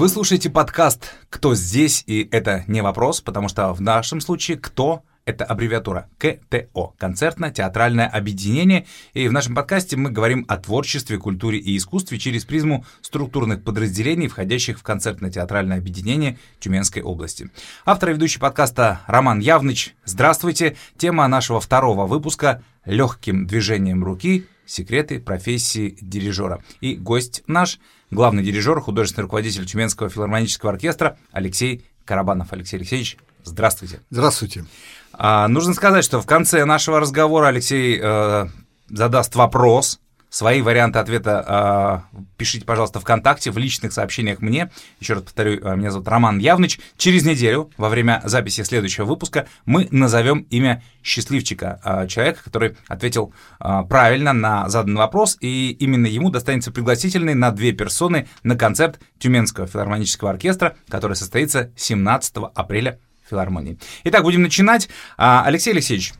Вы слушаете подкаст «Кто здесь?» и это не вопрос, потому что в нашем случае «Кто?» Это аббревиатура КТО – концертно-театральное объединение. И в нашем подкасте мы говорим о творчестве, культуре и искусстве через призму структурных подразделений, входящих в концертно-театральное объединение Тюменской области. Автор и ведущий подкаста Роман Явныч. Здравствуйте. Тема нашего второго выпуска – легким движением руки секреты профессии дирижера. И гость наш – главный дирижер, художественный руководитель Тюменского филармонического оркестра Алексей Карабанов. Алексей Алексеевич, здравствуйте. Здравствуйте. А, нужно сказать, что в конце нашего разговора Алексей э, задаст вопрос. Свои варианты ответа э, пишите, пожалуйста, ВКонтакте, в личных сообщениях мне. Еще раз повторю, э, меня зовут Роман Явныч. Через неделю, во время записи следующего выпуска, мы назовем имя счастливчика, э, человека, который ответил э, правильно на заданный вопрос, и именно ему достанется пригласительный на две персоны на концерт Тюменского филармонического оркестра, который состоится 17 апреля филармонии. Итак, будем начинать. А, Алексей Алексеевич,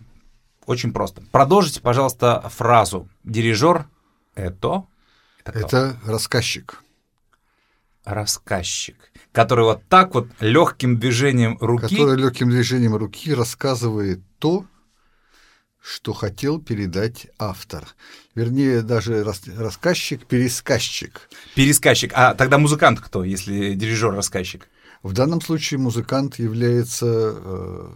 очень просто. Продолжите, пожалуйста, фразу. Дирижер — это... Это, это рассказчик. Рассказчик, который вот так вот легким движением руки... Который легким движением руки рассказывает то, что хотел передать автор. Вернее, даже рассказчик, пересказчик. Пересказчик. А тогда музыкант кто, если дирижер рассказчик? В данном случае музыкант является э,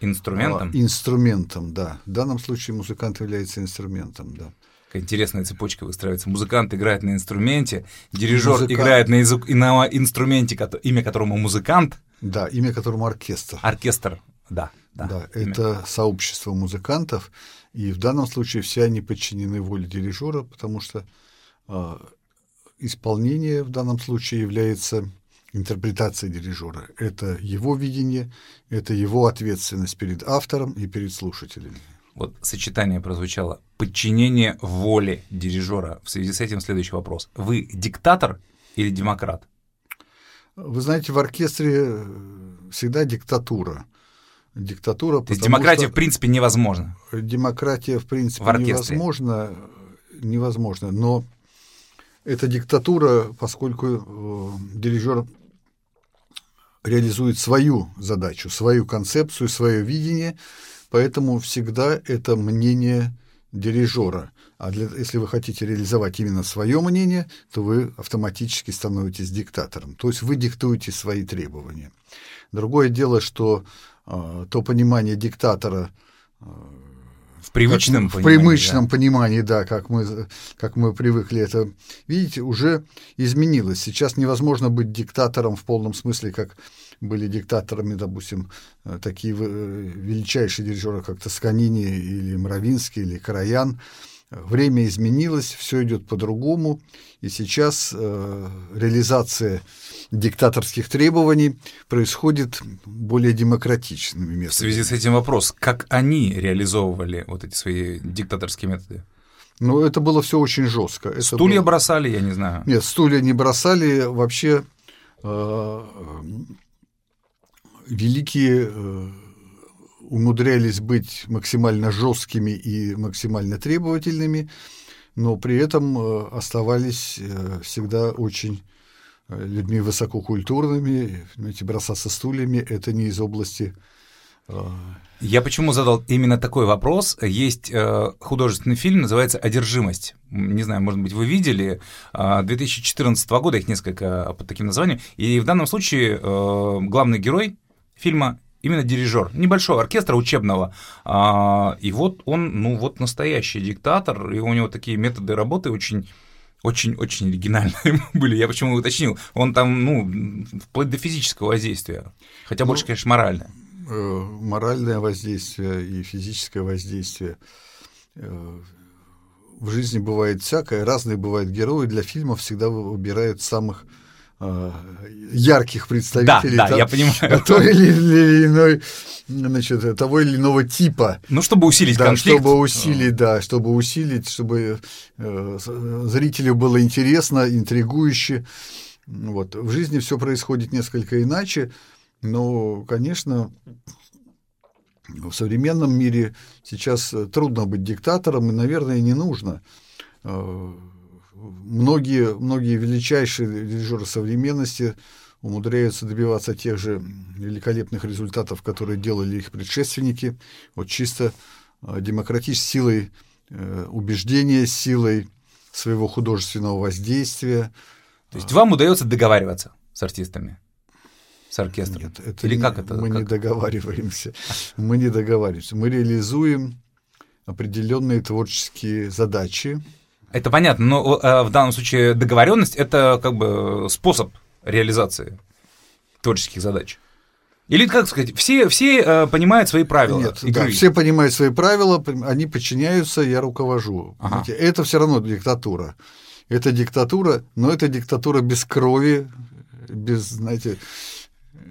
инструментом. Э, инструментом, да. В данном случае музыкант является инструментом, да. Какая интересная цепочка выстраивается. Музыкант играет на инструменте, дирижер музыкант... играет на, язык, на инструменте, имя которому музыкант. Да, имя которому оркестр. Оркестр, да. Да, да это сообщество музыкантов, и в данном случае все они подчинены воле дирижера, потому что э, исполнение в данном случае является интерпретация дирижера. Это его видение, это его ответственность перед автором и перед слушателями. Вот сочетание прозвучало. Подчинение воле дирижера. В связи с этим следующий вопрос. Вы диктатор или демократ? Вы знаете, в оркестре всегда диктатура. Диктатура. То есть демократия в принципе невозможна. Демократия в принципе в невозможна, невозможно, но это диктатура, поскольку э, дирижер реализует свою задачу, свою концепцию, свое видение, поэтому всегда это мнение дирижера. А для, если вы хотите реализовать именно свое мнение, то вы автоматически становитесь диктатором. То есть вы диктуете свои требования. Другое дело, что э, то понимание диктатора э, в привычном как, понимании. В привычном да. понимании, да, как мы, как мы привыкли это видеть, уже изменилось. Сейчас невозможно быть диктатором в полном смысле, как были диктаторами, допустим, э, такие э, величайшие дирижеры, как Тосканини или Мравинский или Караян. Время изменилось, все идет по-другому, и сейчас э, реализация диктаторских требований происходит более демократичными методами. В связи с этим вопрос, как они реализовывали вот эти свои диктаторские методы? Ну, это было все очень жестко. Это стулья было... бросали, я не знаю. Нет, стулья не бросали. Вообще э, великие э, умудрялись быть максимально жесткими и максимально требовательными, но при этом э, оставались э, всегда очень э, людьми высококультурными, знаете, бросаться стульями – это не из области я почему задал именно такой вопрос? Есть художественный фильм, называется «Одержимость». Не знаю, может быть, вы видели. Э, 2014 года, их несколько под таким названием. И в данном случае главный герой фильма именно дирижер небольшого оркестра учебного. А, и вот он, ну вот настоящий диктатор, и у него такие методы работы очень очень-очень оригинальные были. Я почему уточнил? Он там, ну, вплоть до физического воздействия. Хотя ну, больше, конечно, моральное. Э, моральное воздействие и физическое воздействие. Э, в жизни бывает всякое, разные бывают герои. Для фильмов всегда выбирают самых ярких представителей да, да, я понимаю. той или иной, значит, того или иного типа. Ну, чтобы усилить да, конфликт. Чтобы усилить, да, чтобы усилить, чтобы э, зрителю было интересно, интригующе. Вот. В жизни все происходит несколько иначе, но, конечно, в современном мире сейчас трудно быть диктатором, и, наверное, не нужно. Многие, многие величайшие дирижеры современности умудряются добиваться тех же великолепных результатов, которые делали их предшественники, вот чисто э, демократической силой э, убеждения, силой своего художественного воздействия. То есть вам удается договариваться с артистами? С оркестром? Нет, это Или не, как это? Мы как? не договариваемся. Мы не договариваемся. Мы реализуем определенные творческие задачи. Это понятно, но э, в данном случае договоренность это как бы способ реализации творческих задач. Или, как сказать, все, все э, понимают свои правила Нет, игры. да, все понимают свои правила, они подчиняются, я руковожу. Ага. Это все равно диктатура. Это диктатура, но это диктатура без крови, без, знаете,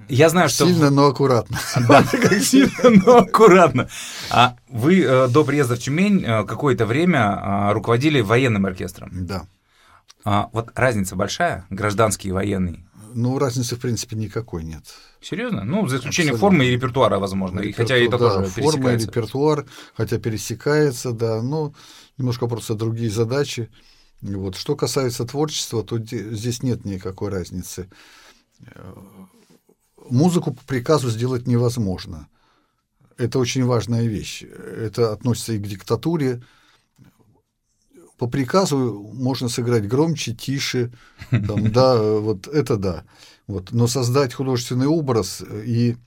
Я знаю, что... сильно, но аккуратно. Да, как сильно, но аккуратно. А вы э, до приезда в Тюмень э, какое-то время э, руководили военным оркестром. Да. А вот разница большая, гражданский и военный. Ну, разницы, в принципе, никакой нет. Серьезно? Ну, за исключением Абсолютно. формы и репертуара, возможно. И хотя это тоже форма, пересекается. репертуар, хотя пересекается, да, но немножко просто другие задачи. И Вот. Что касается творчества, то де- здесь нет никакой разницы. Музыку по приказу сделать невозможно. Это очень важная вещь. Это относится и к диктатуре. По приказу можно сыграть громче, тише, там, да, вот это да. Вот. Но создать художественный образ и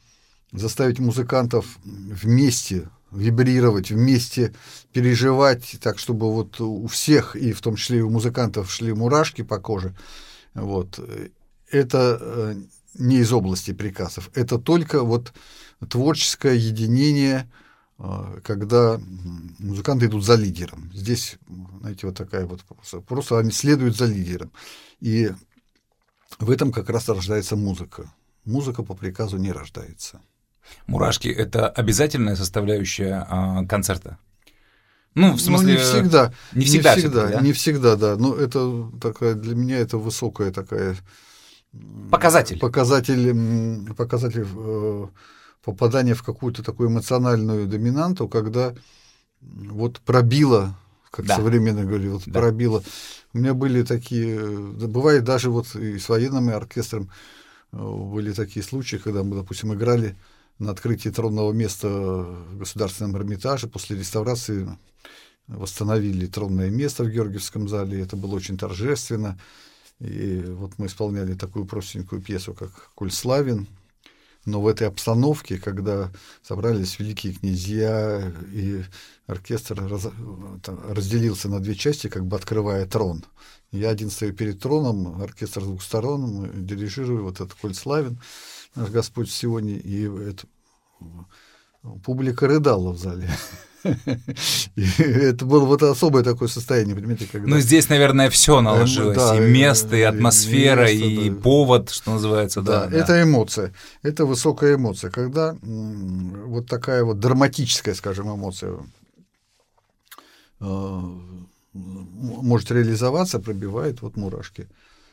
заставить музыкантов вместе вибрировать, вместе переживать, так чтобы вот у всех, и в том числе и у музыкантов, шли мурашки по коже, вот, это э, не из области приказов, это только вот творческое единение, э, когда музыканты идут за лидером. Здесь, знаете, вот такая вот просто, просто они следуют за лидером. И в этом как раз рождается музыка. Музыка по приказу не рождается. Мурашки — это обязательная составляющая а, концерта? Ну, в смысле... Ну, не всегда. Не всегда, не всегда, да? не всегда, да. Но это такая для меня это высокая такая Показатель. показатель, показатель э, попадания в какую-то такую эмоциональную доминанту, когда вот пробило, как Да. современно говорили, вот Да. пробило. У меня были такие, бывает даже вот и с военным оркестром э, были такие случаи, когда мы, допустим, играли на открытии тронного места в Государственном Эрмитаже после реставрации восстановили тронное место в Георгиевском зале, и это было очень торжественно. И вот мы исполняли такую простенькую пьесу, как «Коль славен», но в этой обстановке, когда собрались великие князья, и оркестр раз- разделился на две части, как бы открывая трон. Я один стою перед троном, оркестр с двух сторон, дирижирую вот этот «Коль славен», наш Господь сегодня, и это, публика рыдала в зале. И это было вот особое такое состояние, понимаете, когда... Ну, здесь, наверное, все наложилось. да, и и- место, и и атмосфера, место, и да. повод, что называется, да. Да, это эмоция. Это высокая эмоция. Когда вот такая вот драматическая, скажем, эмоция э, может реализоваться, пробивает вот мурашки.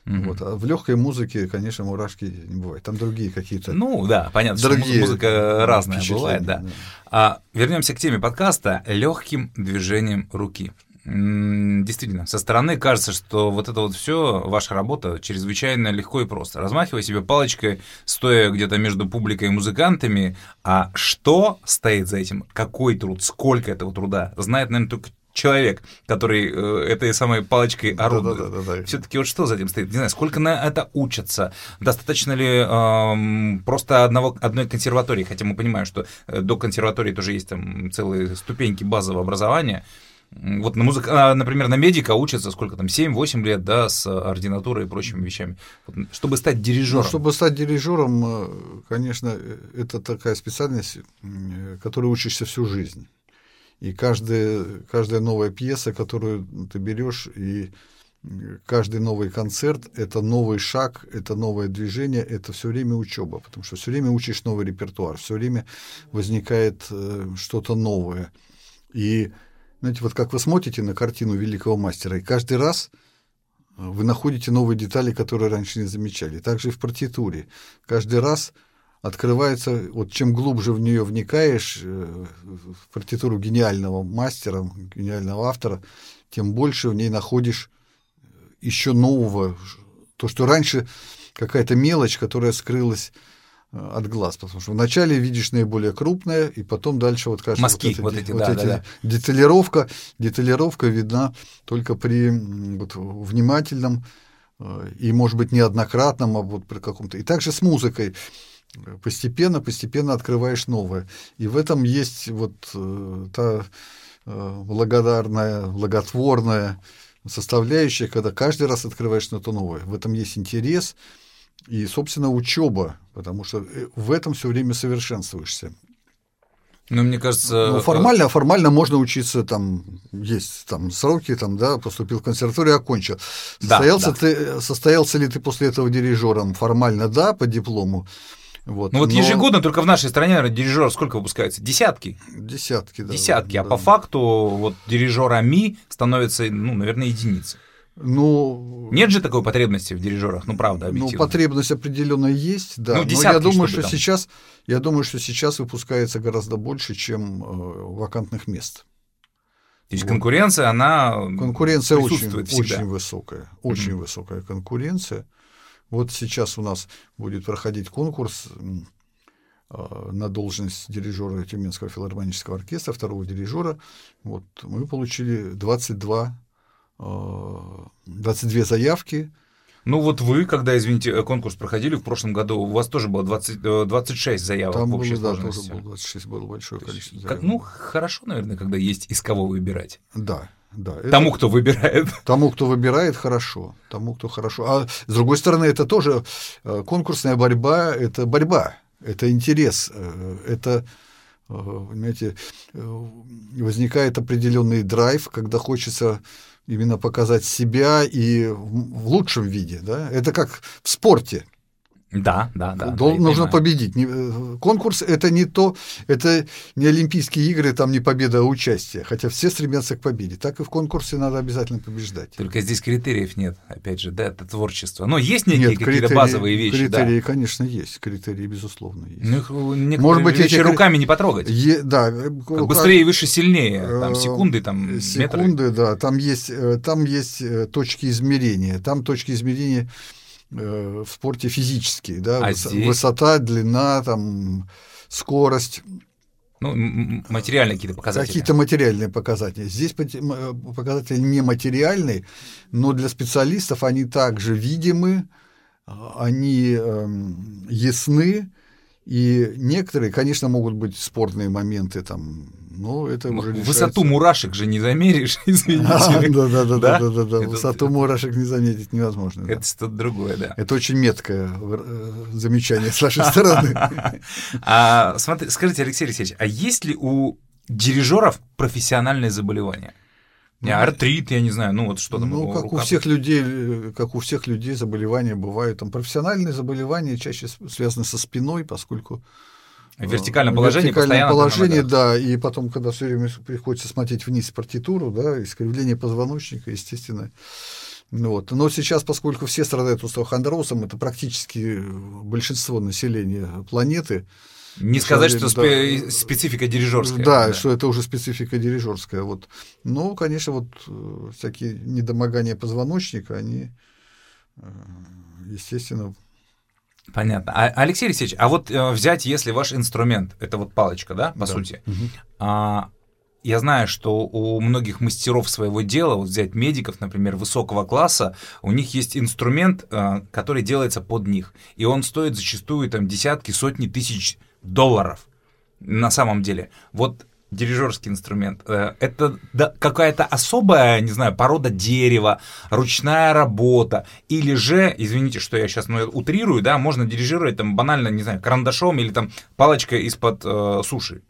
Мгм. Вот. А в легкой музыке, конечно, мурашки не бывает. Там другие какие-то. Ну, да, понятно, что Другие музы- музыка разная бывает, да. да. А, вернемся к теме подкаста легким движением руки. Действительно, со стороны кажется, что вот это вот все, ваша работа, чрезвычайно легко и просто. Размахивая себе палочкой, стоя где-то между публикой и музыкантами, а что стоит за этим, какой труд, сколько этого труда, знает, наверное, только человек, который э, этой самой палочкой орудует. Да-да-да-да. Все-таки вот что за этим стоит? Не знаю, сколько на это учатся? Достаточно ли эм, просто одного, одной консерватории? Хотя мы понимаем, что э, до консерватории тоже есть там целые ступеньки базового образования. Вот на музык... а, например, на медика учатся сколько там, 7-8 лет, да, с ординатурой и прочими вещами. Вот, чтобы стать дирижером. Ну, чтобы стать дирижером, э, конечно, э, это такая специальность, которой учишься всю жизнь. И каждая, каждая новая пьеса, которую ты берешь, и м, каждый новый концерт – это новый шаг, это новое движение, это все время учеба, потому что все время учишь новый репертуар, все время возникает э, что-то новое. И, знаете, вот как вы смотрите на картину великого мастера, и каждый раз вы находите новые детали, которые раньше не замечали. Также и в партитуре. Каждый раз открывается, вот чем глубже в нее вникаешь, э, в партитуру гениального мастера, гениального автора, тем больше в ней находишь еще нового, то, что раньше какая-то мелочь, которая скрылась э, от глаз, потому что вначале видишь наиболее крупное, и потом дальше вот кажется Мазки, вот, вот эти, вот да, эти да, да. деталировка, деталировка видна только при вот, внимательном э, и, может быть, неоднократном, а вот при каком-то. И также с музыкой постепенно, постепенно открываешь новое. И в этом есть вот э, та э, благодарная, благотворная составляющая, когда каждый раз открываешь что-то новое. В этом есть интерес и, собственно, учеба, потому что э, в этом все время совершенствуешься. Ну, мне кажется... Ну, формально, формально можно учиться, там, есть там сроки, там, да, поступил в консерваторию, окончил. Да, Состоялся, да. Ты, состоялся ли ты после этого дирижером? Формально, да, по диплому. Вот, Ну вот но ежегодно только в нашей стране, наверное, дирижеров сколько выпускается? Десятки. Десятки, да. Десятки. А да. по факту вот дирижерами становится, ну, наверное, единицы. Ну, Нет же такой потребности в дирижерах, ну, правда, ну, объективно. потребность определенно есть, да. Ну, но я десятки, думаю, что там. сейчас, я думаю, что сейчас выпускается гораздо больше, чем э, вакантных мест. То есть вот. конкуренция, она Конкуренция очень, всегда. очень высокая, очень высокая конкуренция. Вот сейчас у нас будет проходить конкурс э, на должность дирижера Тюменского филармонического оркестра, второго дирижера. Вот мы получили 22, э, 22 заявки. Ну вот вы, когда, извините, э, конкурс проходили в прошлом году, у вас тоже было 20, э, 26 заявок Там в было, общей да, тоже сложности. было 26, было большое То количество как- заявок. ну, хорошо, наверное, когда есть из кого выбирать. Да, да. это- Тому, кто выбирает. Тому, кто выбирает, хорошо. Тому, кто хорошо. А с другой стороны, это тоже э, конкурсная борьба, это борьба, это интерес, э, это, э, понимаете, возникает определенный драйв, когда хочется именно показать себя и в лучшем виде. Да? Это как в спорте. Да, да, да. Дол- я нужно понимаю. победить. Не- э, Конкурс это не то, это не Олимпийские игры, там не победа, а участие. Хотя все стремятся к победе. Так и в конкурсе надо обязательно побеждать. Только здесь критериев нет, опять же, да, это творчество. Но есть некие Нет, какие-то критерии- базовые вещи, да. Критерии, конечно, есть. Критерии, безусловно, есть. Ну, некоторые Может быть, эти руками не потрогать. Е- да, э, Как как- быстрее, выше, сильнее. Там э, секунды, там метры. секунды, да. Там есть, э, там есть э, точки измерения. Там точки измерения э, в спорте физические, да, А здесь? высота, длина, там скорость, Ну, материальные какие-то показатели. какие-то материальные показатели. Здесь э, показатели не материальные, но для специалистов они также видимы, а, они эм, ясны, и некоторые, конечно, могут быть спорные моменты там, но это Ну, уже Высоту мурашек же не замеришь, извините. Да, да, да, Да? да, да, да. Это- Высоту мурашек не заметить невозможно. да. Это что-то другое, да. Это очень меткое э, замечание с вашей стороны. А, смотри, скажите, Алексей Алексеевич, а есть ли у дирижеров профессиональные заболевания? Не, артрит, я не знаю, ну вот что там. Ну, как у рука- всех людей, э, как у всех людей заболевания бывают. Там профессиональные заболевания чаще связаны со спиной, поскольку вертикальном э, положении вертикальное постоянно. положение, да, и потом, когда все время приходится смотреть вниз партитуру, да, искривление позвоночника, естественно. Ну Вот. Но сейчас, поскольку все страдают остеохондрозом, это практически большинство населения планеты, Не сказать, что Да. спе- специфика дирижерская. Да, что это уже специфика дирижерская. Вот. Ну, конечно, вот э, всякие недомогания позвоночника, они, э, естественно, Понятно. А, Алексей Алексеевич, а вот э, взять, если ваш инструмент, это вот палочка, да, по Да. сути. Мгм. А, я знаю, что у многих мастеров своего дела, вот взять медиков, например, высокого класса, у них есть инструмент, э, который делается под них, и он стоит зачастую там десятки, сотни тысяч долларов на самом деле. Вот дирижерский инструмент, э, это да, какая-то особая, не знаю, порода дерева, ручная работа, или же, извините, что я сейчас ну, утрирую, да, можно дирижировать там банально, не знаю, карандашом или там палочкой из-под э, суши.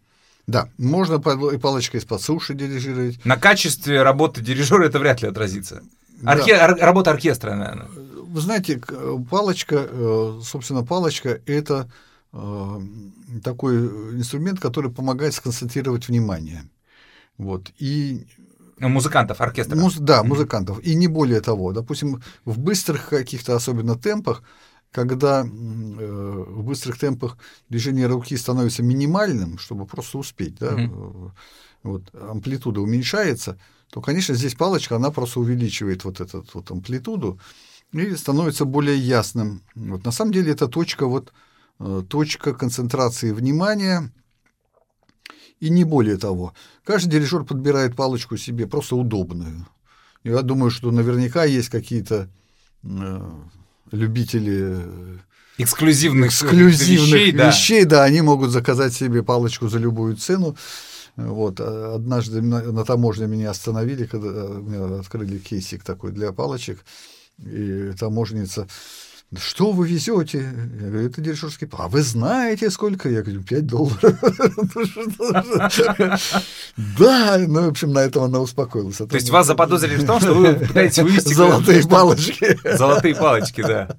Да, можно и палочкой из-под суши дирижировать. На качестве работы дирижера это вряд ли отразится. Да. Орке- ор- работа оркестра, наверное. Вы знаете, э, палочка, э, собственно, палочка – это такой инструмент, который помогает сконцентрировать внимание. Вот. И Ну, Музыкантов, оркестра. Муз- да, музыкантов. И не более того. Допустим, в быстрых каких-то особенно темпах, когда э, в быстрых темпах движение руки становится минимальным, чтобы просто успеть, да, э, вот, амплитуда уменьшается, то, конечно, здесь палочка, она просто увеличивает вот эту вот амплитуду и становится более ясным. Вот, на самом деле это точка, вот, э, точка концентрации внимания, и не более того. Каждый дирижер подбирает палочку себе просто удобную. Я думаю, что наверняка есть какие-то э, любители э, эксклюзивных, эксклюзивных вещей, вещей да. да, они могут заказать себе палочку за любую цену. Вот. А однажды на, на таможне меня остановили, когда меня открыли кейсик такой для палочек, и таможенница что вы везете? Я говорю, это дирижерский А вы знаете, сколько? Я говорю, 5 долларов. Да, ну, в общем, на этом она успокоилась. То есть вас заподозрили в том, что вы пытаетесь вывести... Золотые палочки. Золотые палочки, да.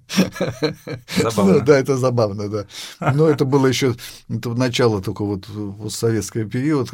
Забавно. Да, это забавно, да. Но это было еще начало только вот советский период,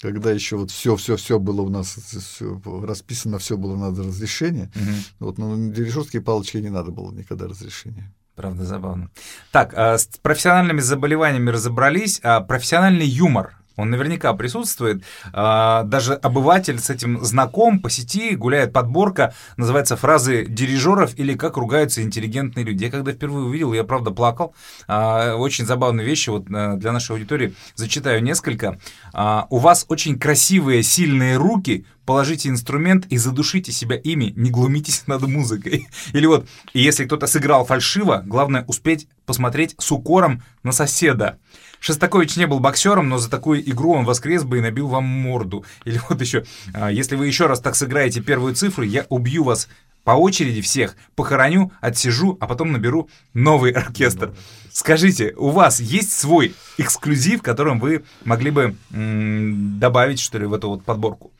когда еще вот все, все, все было у нас всё расписано, все было надо разрешение. Угу. Вот, но на дирижерские палочки не надо было никогда разрешения. Правда, забавно. Так, а с профессиональными заболеваниями разобрались, а профессиональный юмор он наверняка присутствует. А, даже обыватель с этим знаком, по сети гуляет подборка, называется фразы дирижеров или как ругаются интеллигентные люди. Я когда впервые увидел, я правда плакал. А, очень забавные вещи, вот э, для нашей аудитории зачитаю несколько. А, у вас очень красивые, сильные руки, положите инструмент и задушите себя ими, не глумитесь над музыкой. Или вот, если кто-то сыграл фальшиво, главное успеть посмотреть с укором на соседа. Шестакович не был боксером, но за такую игру он воскрес бы и набил вам морду. Или вот еще, а, если вы еще раз так сыграете первую цифру, я убью вас по очереди всех, похороню, отсижу, а потом наберу новый оркестр. Скажите, у вас есть свой эксклюзив, которым вы могли бы добавить, что ли, в эту вот подборку?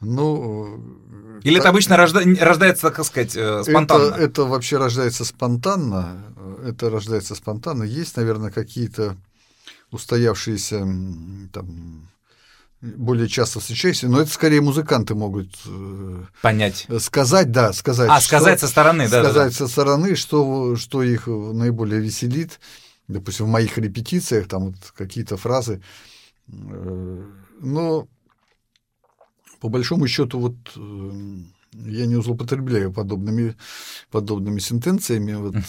Ну, или так, это обычно рожда, рождается, так сказать, э, спонтанно? Это, это вообще рождается спонтанно. Это рождается спонтанно. Есть, наверное, какие-то устоявшиеся там, более часто встречающиеся, но это скорее музыканты могут э, понять, сказать, да, сказать. А, сказать со стороны, да. Сказать да, со стороны, что, что их наиболее веселит. Допустим, в моих репетициях там вот какие-то фразы. Э, но по большому счету вот э, я не злоупотребляю подобными, подобными сентенциями. Вот.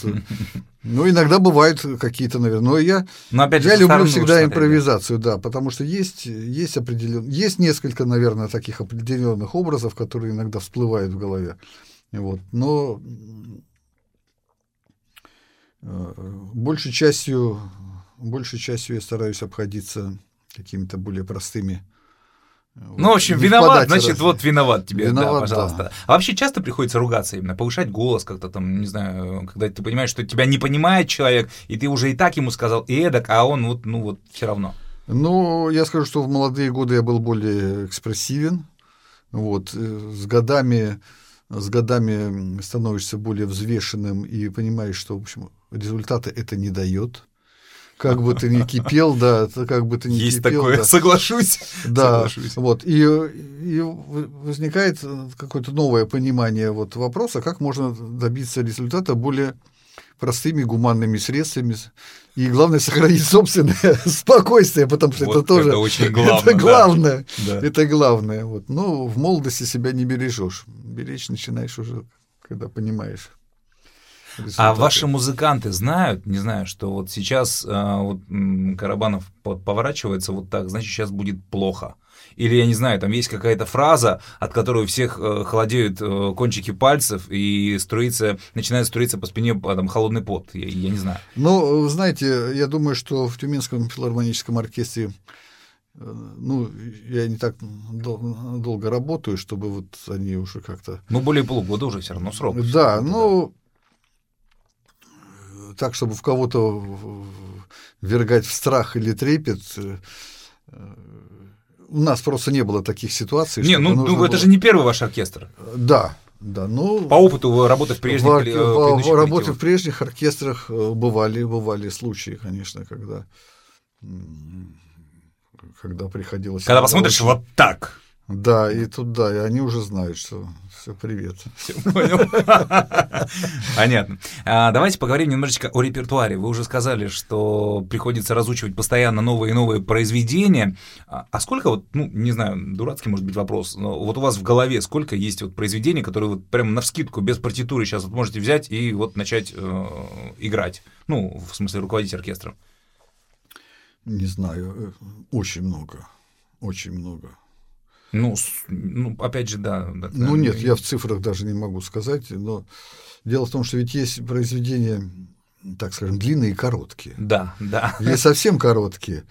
Ну, иногда бывают какие-то, наверное. Но я, но опять я люблю всегда импровизацию, да, потому что есть, есть, определен... есть несколько, наверное, таких определенных образов, которые иногда всплывают в голове. Вот. Но э, большей частью, большей частью я стараюсь обходиться какими-то более простыми ну, в общем, не виноват, значит, раз. вот виноват тебе, виноват, да, пожалуйста. Да. А вообще часто приходится ругаться именно, повышать голос как-то там, не знаю, когда ты понимаешь, что тебя не понимает человек, и ты уже и так ему сказал, и эдак, а он вот, ну вот, все равно. Ну, я скажу, что в молодые годы я был более экспрессивен, вот, э, с годами, с годами становишься более взвешенным и понимаешь, что, в общем, результаты это не дает, как бы ты ни кипел, да, как бы ты ни Есть кипел. такое, да. соглашусь. Да, соглашусь. вот, и, и возникает какое-то новое понимание вот вопроса, как можно добиться результата более простыми гуманными средствами. И главное сохранить собственное спокойствие, потому что вот это тоже это очень главное. Это главное. Да. Это главное. Вот. Но в молодости себя не бережешь. Беречь начинаешь уже, когда понимаешь. Результаты. А ваши музыканты знают, не знаю, что вот сейчас э, вот, Карабанов поворачивается вот так, значит, сейчас будет плохо. Или, я не знаю, там есть какая-то фраза, от которой у всех э, холодеют э, кончики пальцев и струится, начинает струиться по спине там, холодный пот. Я, я не знаю. Ну, знаете, я думаю, что в Тюменском филармоническом оркестре э, ну, я не так дол- долго работаю, чтобы вот они уже как-то... Ну, более полугода уже все равно срок. Да, ну, так, чтобы в кого-то вергать в страх или трепет. Э, у нас просто не было таких ситуаций. Не, ну, ну это же не первый ваш оркестр. Да, да, ну по опыту работы в прежних, в, в, в работе в прежних оркестрах э, бывали бывали случаи, конечно, когда когда приходилось. Когда посмотришь вот так. Да, и тут, да, и они уже знают, что все, привет. Все, понял. Понятно. А, давайте поговорим немножечко о репертуаре. Вы уже сказали, что приходится разучивать постоянно новые и новые произведения. А, а сколько вот, ну, не знаю, дурацкий может быть вопрос, но вот у вас в голове сколько есть вот произведений, которые вот прямо на вскидку, без партитуры сейчас вот можете взять и вот начать э, играть? Ну, в смысле, руководить оркестром. Не знаю, э, очень много, очень много. Ну, ну, опять же, да. да ну, нет, я в цифрах даже не могу сказать, но дело в том, что ведь есть произведения, так скажем, длинные и короткие. Да, да. Есть совсем короткие.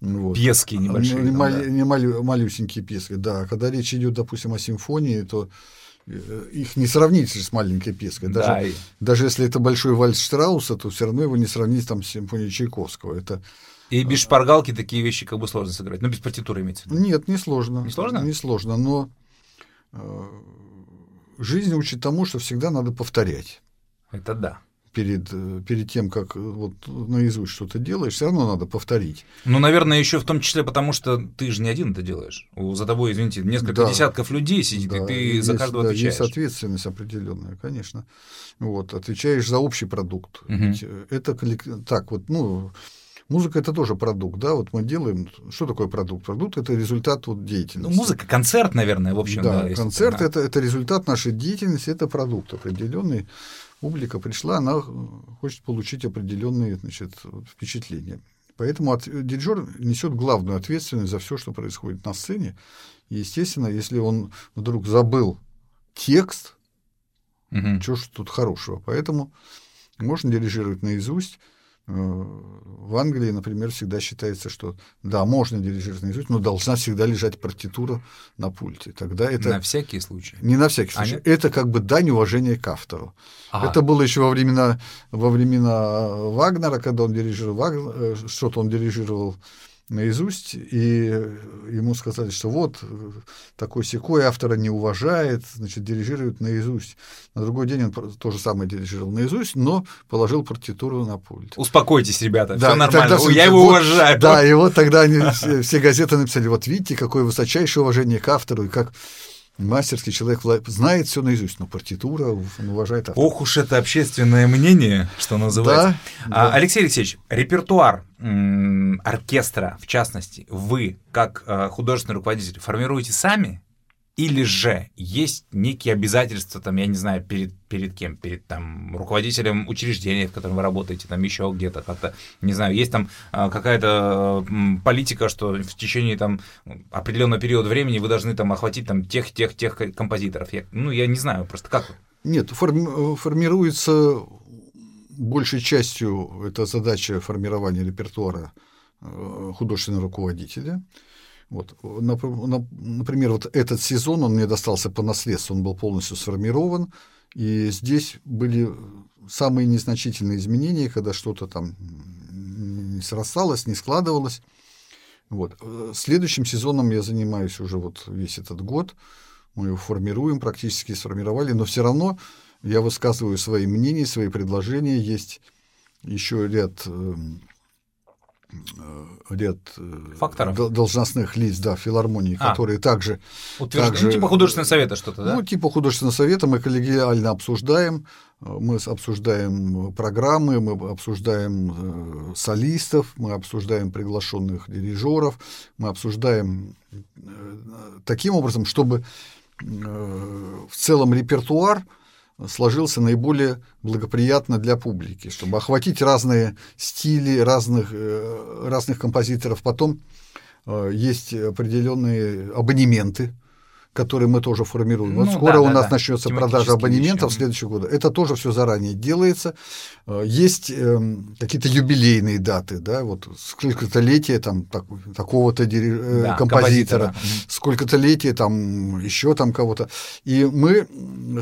Вот. Пьески небольшие. Не, там, да. не малю, малюсенькие пьески, да. Когда речь идет, допустим, о симфонии, то э, их не сравнить с маленькой пьеской. Даже, да. даже если это большой вальс Штрауса, то все равно его не сравнить там, с симфонией Чайковского. Это и без шпаргалки такие вещи как бы сложно сыграть. Ну, без партитуры имеется в виду. Нет, не сложно. Не сложно? Не сложно, но э, жизнь учит тому, что всегда надо повторять. Это да. Перед, э, перед тем, как э, вот наизусть что-то делаешь, все равно надо повторить. Ну, наверное, еще в том числе потому, что ты же не один это делаешь. За тобой, извините, несколько да. десятков людей сидит, да. и ты есть, за каждого да, отвечаешь. Есть ответственность определенная, конечно. Вот, отвечаешь за общий продукт. Угу. Это так вот, ну, Музыка это тоже продукт, да, вот мы делаем, что такое продукт? Продукт это результат вот деятельности. Ну, музыка, концерт, наверное, в общем. Да, да концерт это, это результат нашей деятельности, это продукт определенный. Публика пришла, она хочет получить определенные значит, впечатления. Поэтому от, дирижер несет главную ответственность за все, что происходит на сцене. И, естественно, если он вдруг забыл текст, угу. что ж тут хорошего. Поэтому можно дирижировать наизусть. В Англии, например, всегда считается, что да, можно дирижировать наизусть, но должна всегда лежать партитура на пульте. Тогда это... На всякий случай? Не на всякий случай. А это как бы дань уважения к автору. Ага. Это было еще во времена, во времена Вагнера, когда он дирижировал, Вагнер, э, что-то он дирижировал наизусть, и ему сказали, что вот такой секой автора не уважает, значит, дирижирует наизусть. На другой день он то же самое дирижировал наизусть, но положил партитуру на пульт. Успокойтесь, ребята, да, все нормально, тогда, я его вот, уважаю. Да, и вот тогда они, все, все газеты написали, вот видите, какое высочайшее уважение к автору, и как мастерский человек знает все наизусть, но партитура он уважает автора. Ох уж это общественное мнение, что называется. Да, а, да. Алексей Алексеевич, репертуар оркестра, в частности, вы, как э, художественный руководитель, формируете сами? Или же есть некие обязательства, там, я не знаю, перед, перед кем? Перед там, руководителем учреждения, в котором вы работаете, там еще где-то как-то, не знаю, есть там а, какая-то политика, что в течение там определенного периода времени вы должны там охватить там тех, тех, тех композиторов. Я, ну, я не знаю, просто как? Нет, форми- формируется большей частью это задача формирования репертуара э, художественного руководителя. Вот. Например, вот этот сезон, он мне достался по наследству, он был полностью сформирован, и здесь были самые незначительные изменения, когда что-то там не срасталось, не складывалось. Вот. Следующим сезоном я занимаюсь уже вот весь этот год, мы его формируем, практически сформировали, но все равно я высказываю свои мнения, свои предложения, есть еще ряд эм, ряд э, Факторов. должностных лиц, да, филармонии, а. которые также... Утвержд... также... Ну, типа художественного совета что-то, да? Ну, типа художественного совета мы коллегиально обсуждаем, мы обсуждаем программы, мы обсуждаем э, солистов, мы обсуждаем приглашенных дирижеров, мы обсуждаем таким образом, чтобы в целом репертуар сложился наиболее благоприятно для публики, чтобы охватить разные стили разных, э, разных композиторов. Потом э, есть определенные абонементы, который мы тоже формируем. Ну, вот скоро да, у нас да. начнется продажа абонементов в следующем году. Это тоже все заранее делается. Э, есть э, какие-то юбилейные даты, да, вот сколько-то летия там так, такого-то э, да, композитора, композитора. сколько-то летия там еще там кого-то. И мы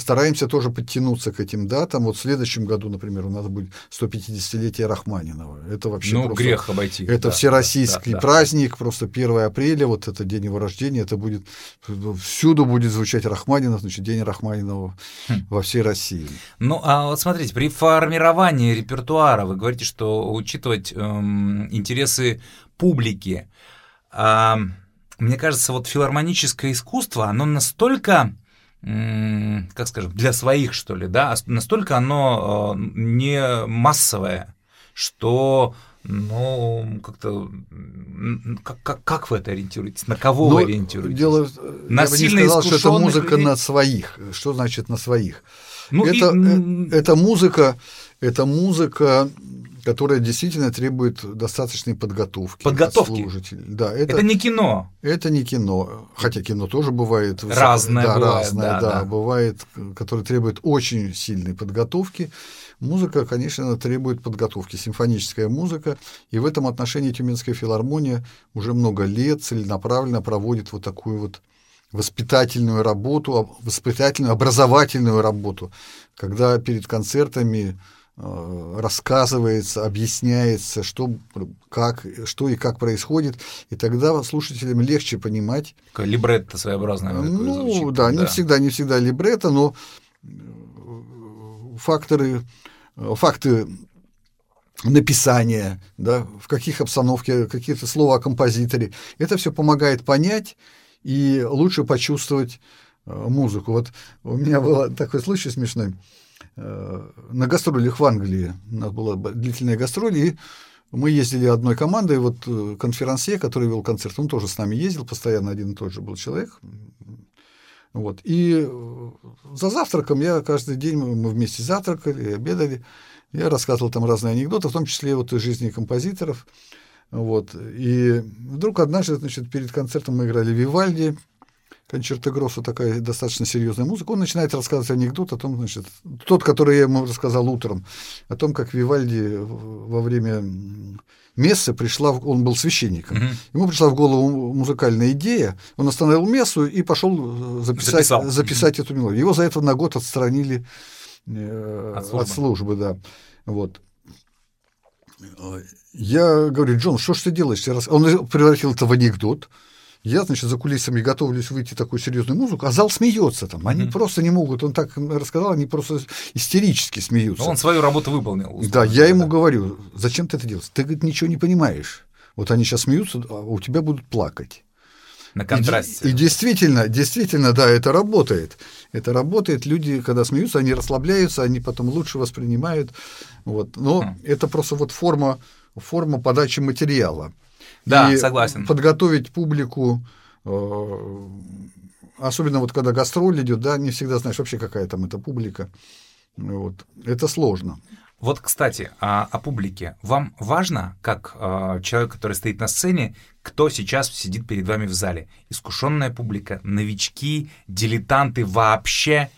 стараемся тоже подтянуться к этим датам. Вот в следующем году, например, у нас будет 150-летие Рахманинова. Это вообще ну, просто, грех обойти. Это да, всероссийский да, да, праздник, да. просто 1 апреля, вот это день его рождения, это будет все всюду будет звучать Рахманинов, значит, День Рахманинова хм. во всей России. Ну, а вот смотрите, при формировании репертуара вы говорите, что учитывать эм, интересы публики. Э, мне кажется, вот филармоническое искусство, оно настолько как скажем, для своих, что ли, да, настолько оно э, не массовое, что ну, как-то... Как, как, как вы это ориентируетесь? На кого Но вы ориентируетесь? Дело, на я бы не сказал, что это музыка людей? на своих. Что значит на своих? Ну, это, и... Э, это музыка, это музыка которая действительно требует достаточной подготовки. Подготовки. Служителей. Да, это, это не кино. Это не кино. Хотя кино тоже бывает. Разное да, бывает. Разное, да, да, да, бывает, которое требует очень сильной подготовки. Музыка, конечно, требует подготовки, симфоническая музыка, и в этом отношении Тюменская филармония уже много лет целенаправленно проводит вот такую вот воспитательную работу, воспитательную, образовательную работу, когда перед концертами рассказывается, объясняется, что, как, что и как происходит, и тогда слушателям легче понимать. Либретто своеобразное. Ну, звучит, да, да, не всегда, не всегда либретто, но э, факторы, э, факты написания, да, в каких обстановке, какие-то слова о композиторе, это все помогает понять и лучше почувствовать музыку. Вот у меня был такой случай смешной. Э, на гастролях в Англии. У нас была длительная гастроль, и мы ездили одной командой, вот э, конферансье, который вел концерт, он тоже с нами ездил, постоянно один и тот же был человек. Вот. И э, за завтраком я каждый день, мы вместе завтракали, обедали, я рассказывал там разные анекдоты, в том числе вот из жизни композиторов. Вот. И вдруг однажды, значит, перед концертом мы играли Вивальди, концерта Гросса такая достаточно серьезная музыка, он начинает рассказывать анекдот о том, значит, тот, который я ему рассказал утром, о том, как Вивальди во время мессы пришла, он был священником, угу. ему пришла в голову музыкальная идея, он остановил мессу и пошел э, записать, записать эту мелодию. Его за это на год отстранили э, от, службы. от службы, да. Вот. Я говорю, Джон, что ж ты делаешь? Он превратил это в анекдот. Я, значит, за кулисами готовлюсь выйти такую серьезную музыку, а зал смеется там. Они mm-hmm. просто не могут. Он так рассказал, они просто истерически смеются. Но он свою работу выполнил. Да, я ему говорю, зачем ты это делаешь? Ты, говорит, ничего не понимаешь. Вот они сейчас смеются, а у тебя будут плакать. На контрасте. И, и действительно, действительно, да, это работает. Это работает. Люди, когда смеются, они расслабляются, они потом лучше воспринимают. Вот. Но mm. это просто вот форма, форма подачи материала. Да, и согласен. Подготовить публику, э, особенно вот когда гастроль идет, да, не всегда знаешь вообще, какая там эта публика. Вот. Это сложно. Вот, кстати, о, о публике. Вам важно, как э, человек, который стоит на сцене, кто сейчас сидит перед вами в зале? Искушенная публика, новички, дилетанты вообще?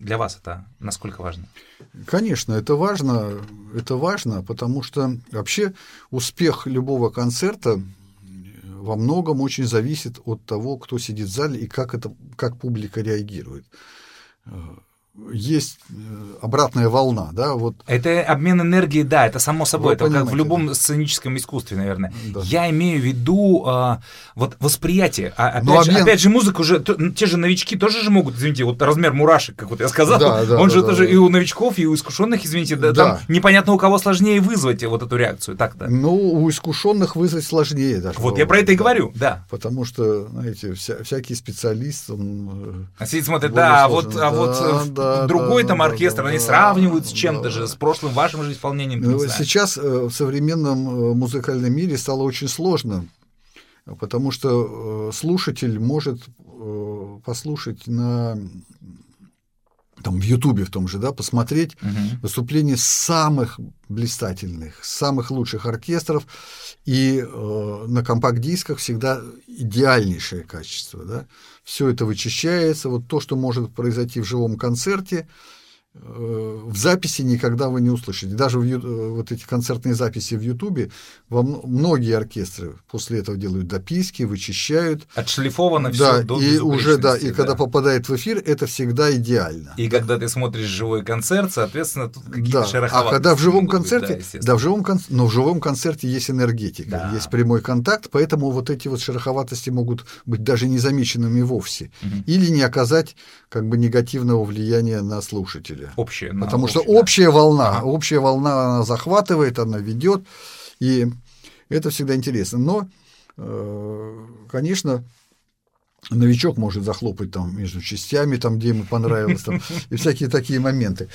Для вас это насколько важно? Конечно, это важно, это важно, потому что вообще успех любого концерта во многом очень зависит от того, кто сидит в зале и как, это, как публика реагирует есть э, обратная волна, да, вот. Это обмен энергией, да, это само собой, Вы это как в любом да. сценическом искусстве, наверное. Да. Я имею в виду а, вот восприятие. А, опять, Но же, обмен... опять же, музыка уже, те же новички тоже же могут, извините, вот размер мурашек, как вот я сказал, да, да, он да, же да, тоже да. и у новичков, и у искушенных, извините, да, да. там непонятно у кого сложнее вызвать вот эту реакцию, так-то. Ну, у искушенных вызвать сложнее даже. Вот я про это и говорю, да. Потому что, знаете, вся, всякий специалист, он... А сидит, смотрит, да, а вот, а вот да, да, другой там оркестр, они сравнивают с чем-то же, с прошлым вашим же исполнением. Ну, сейчас э, в современном э, музыкальном мире стало очень сложно, потому что э, слушатель может послушать на там в Ютубе в том же, да, посмотреть угу. выступления самых блистательных, самых лучших оркестров, и э, на компакт-дисках всегда идеальнейшее качество, да. Все это вычищается, вот то, что может произойти в живом концерте, в записи никогда вы не услышите. Даже в, э, вот эти концертные записи в Ютубе, во многие оркестры после этого делают дописки, вычищают. Отшлифовано да, все до и уже да, и да. когда попадает в эфир, это всегда идеально. И когда ты смотришь живой концерт, соответственно, тут какие-то да. А когда в живом концерте, быть, да, да, в живом кон... но в живом концерте есть энергетика, да. есть прямой контакт, поэтому вот эти вот шероховатости могут быть даже незамеченными вовсе, угу. или не оказать как бы негативного влияния на слушателя Общая. Потому что общая, общая волна, ага. общая волна она захватывает, она ведет, и это всегда интересно. Но э, конечно, новичок может захлопать там между частями, там, где ему понравилось, там, и всякие такие моменты.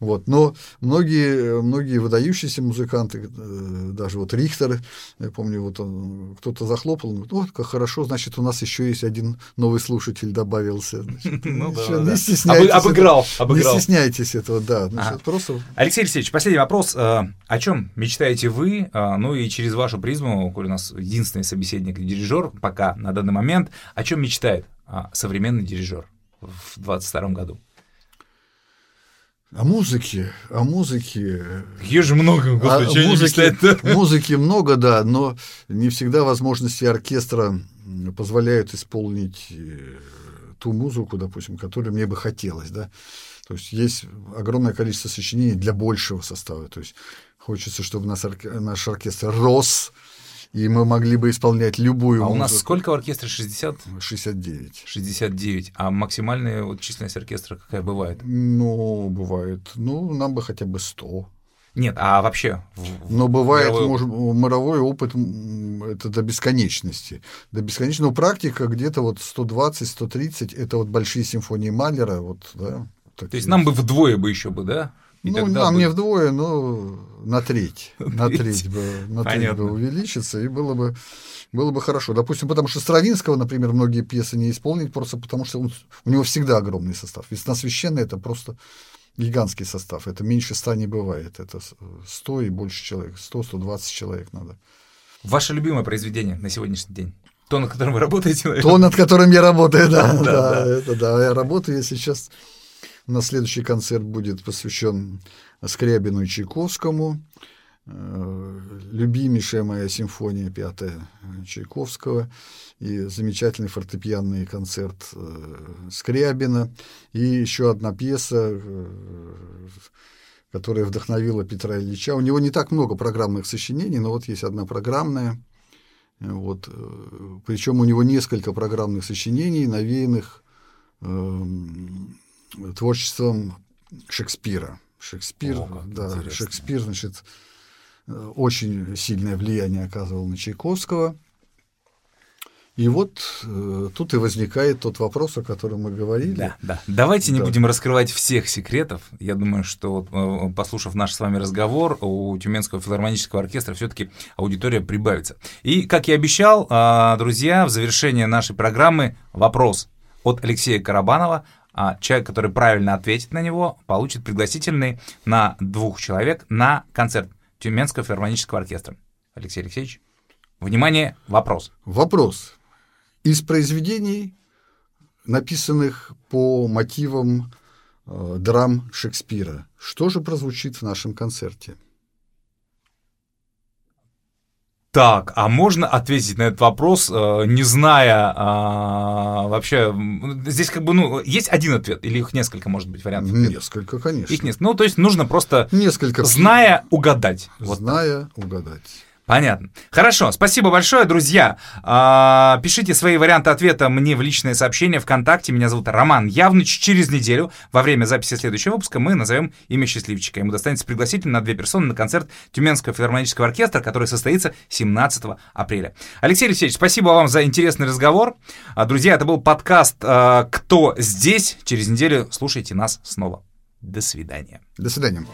Вот. Но многие, многие выдающиеся музыканты, э, даже вот Рихтер, я помню, вот он, кто-то захлопал, говорит, вот как хорошо, значит, у нас еще есть один новый слушатель добавился. Ну, да, не стесняйтесь. Обыграл, обыграл. Не стесняйтесь этого, да. Значит, просто... Алексей Алексеевич, последний вопрос. Э, о чем мечтаете вы, э, ну и через вашу призму, коль у нас единственный собеседник и дирижер пока на данный момент, о чем мечтает современный дирижер в 22 году? О музыке, о музыке. Ее же много, господи, а, музыки, музыки много, да, но не всегда возможности оркестра позволяют исполнить э, ту музыку, допустим, которую мне бы хотелось, да. То есть есть огромное количество сочинений для большего состава. То есть хочется, чтобы наш, наш оркестр рос, и мы могли бы исполнять любую А музыку. у нас сколько в оркестре? 60? 69. 69. А максимальная вот численность оркестра какая бывает? Ну, бывает. Ну, нам бы хотя бы 100. Нет, а вообще? Но бывает, мировой... может, мировой опыт это до бесконечности. До бесконечности. Но практика где-то вот 120-130, это вот большие симфонии Малера. Вот, да, То есть нам бы вдвое бы еще бы, да? И ну, нам бы... не вдвое, но на треть. На треть бы, на треть бы увеличится, и было бы, было бы хорошо. Допустим, потому что Стравинского, например, многие пьесы не исполнить, просто потому что он, у него всегда огромный состав. Весна священная – это просто гигантский состав. Это меньше ста не бывает. Это 100 и больше человек. 100-120 человек надо. Ваше любимое произведение на сегодняшний день? То, над которым вы работаете? Наверное? То, над которым я работаю, да. да, да, да. Это, да. Я работаю я сейчас на следующий концерт будет посвящен Скрябину и Чайковскому. Э, любимейшая моя симфония пятая Чайковского и замечательный фортепианный концерт э, Скрябина и еще одна пьеса, э, которая вдохновила Петра Ильича. У него не так много программных сочинений, но вот есть одна программная. Вот. Причем у него несколько программных сочинений, навеянных эм, творчеством Шекспира. Шекспир, О, да, интересно. Шекспир, значит, очень сильное влияние оказывал на Чайковского. И вот э, тут и возникает тот вопрос, о котором мы говорили. Да, да. Давайте да. не будем раскрывать всех секретов. Я думаю, что э, послушав наш с вами разговор, у Тюменского филармонического оркестра все-таки аудитория прибавится. И, как я обещал, э, друзья, в завершение нашей программы вопрос от Алексея Карабанова а человек, который правильно ответит на него, получит пригласительный на двух человек на концерт Тюменского филармонического оркестра. Алексей Алексеевич, внимание, вопрос. Вопрос. Из произведений, написанных по мотивам э, драм Шекспира, что же прозвучит в нашем концерте? Так, а можно ответить на этот вопрос, э, не зная а, вообще... Здесь как бы, ну, есть один ответ, или их несколько, может быть, вариантов? Несколько, конечно. Их несколько. Ну, то есть нужно просто, несколько. зная, угадать. Зная, вот угадать. Понятно. Хорошо, спасибо большое, друзья. А, пишите свои варианты ответа мне в личное сообщение ВКонтакте. Меня зовут Роман Явныч. Через неделю, во время записи следующего выпуска, мы назовем имя счастливчика. Ему достанется пригласитель на две персоны на концерт Тюменского филармонического оркестра, который состоится 17 апреля. Алексей Алексеевич, спасибо вам за интересный разговор. А, друзья, это был подкаст а, «Кто здесь?». Через неделю слушайте нас снова. До свидания. До свидания.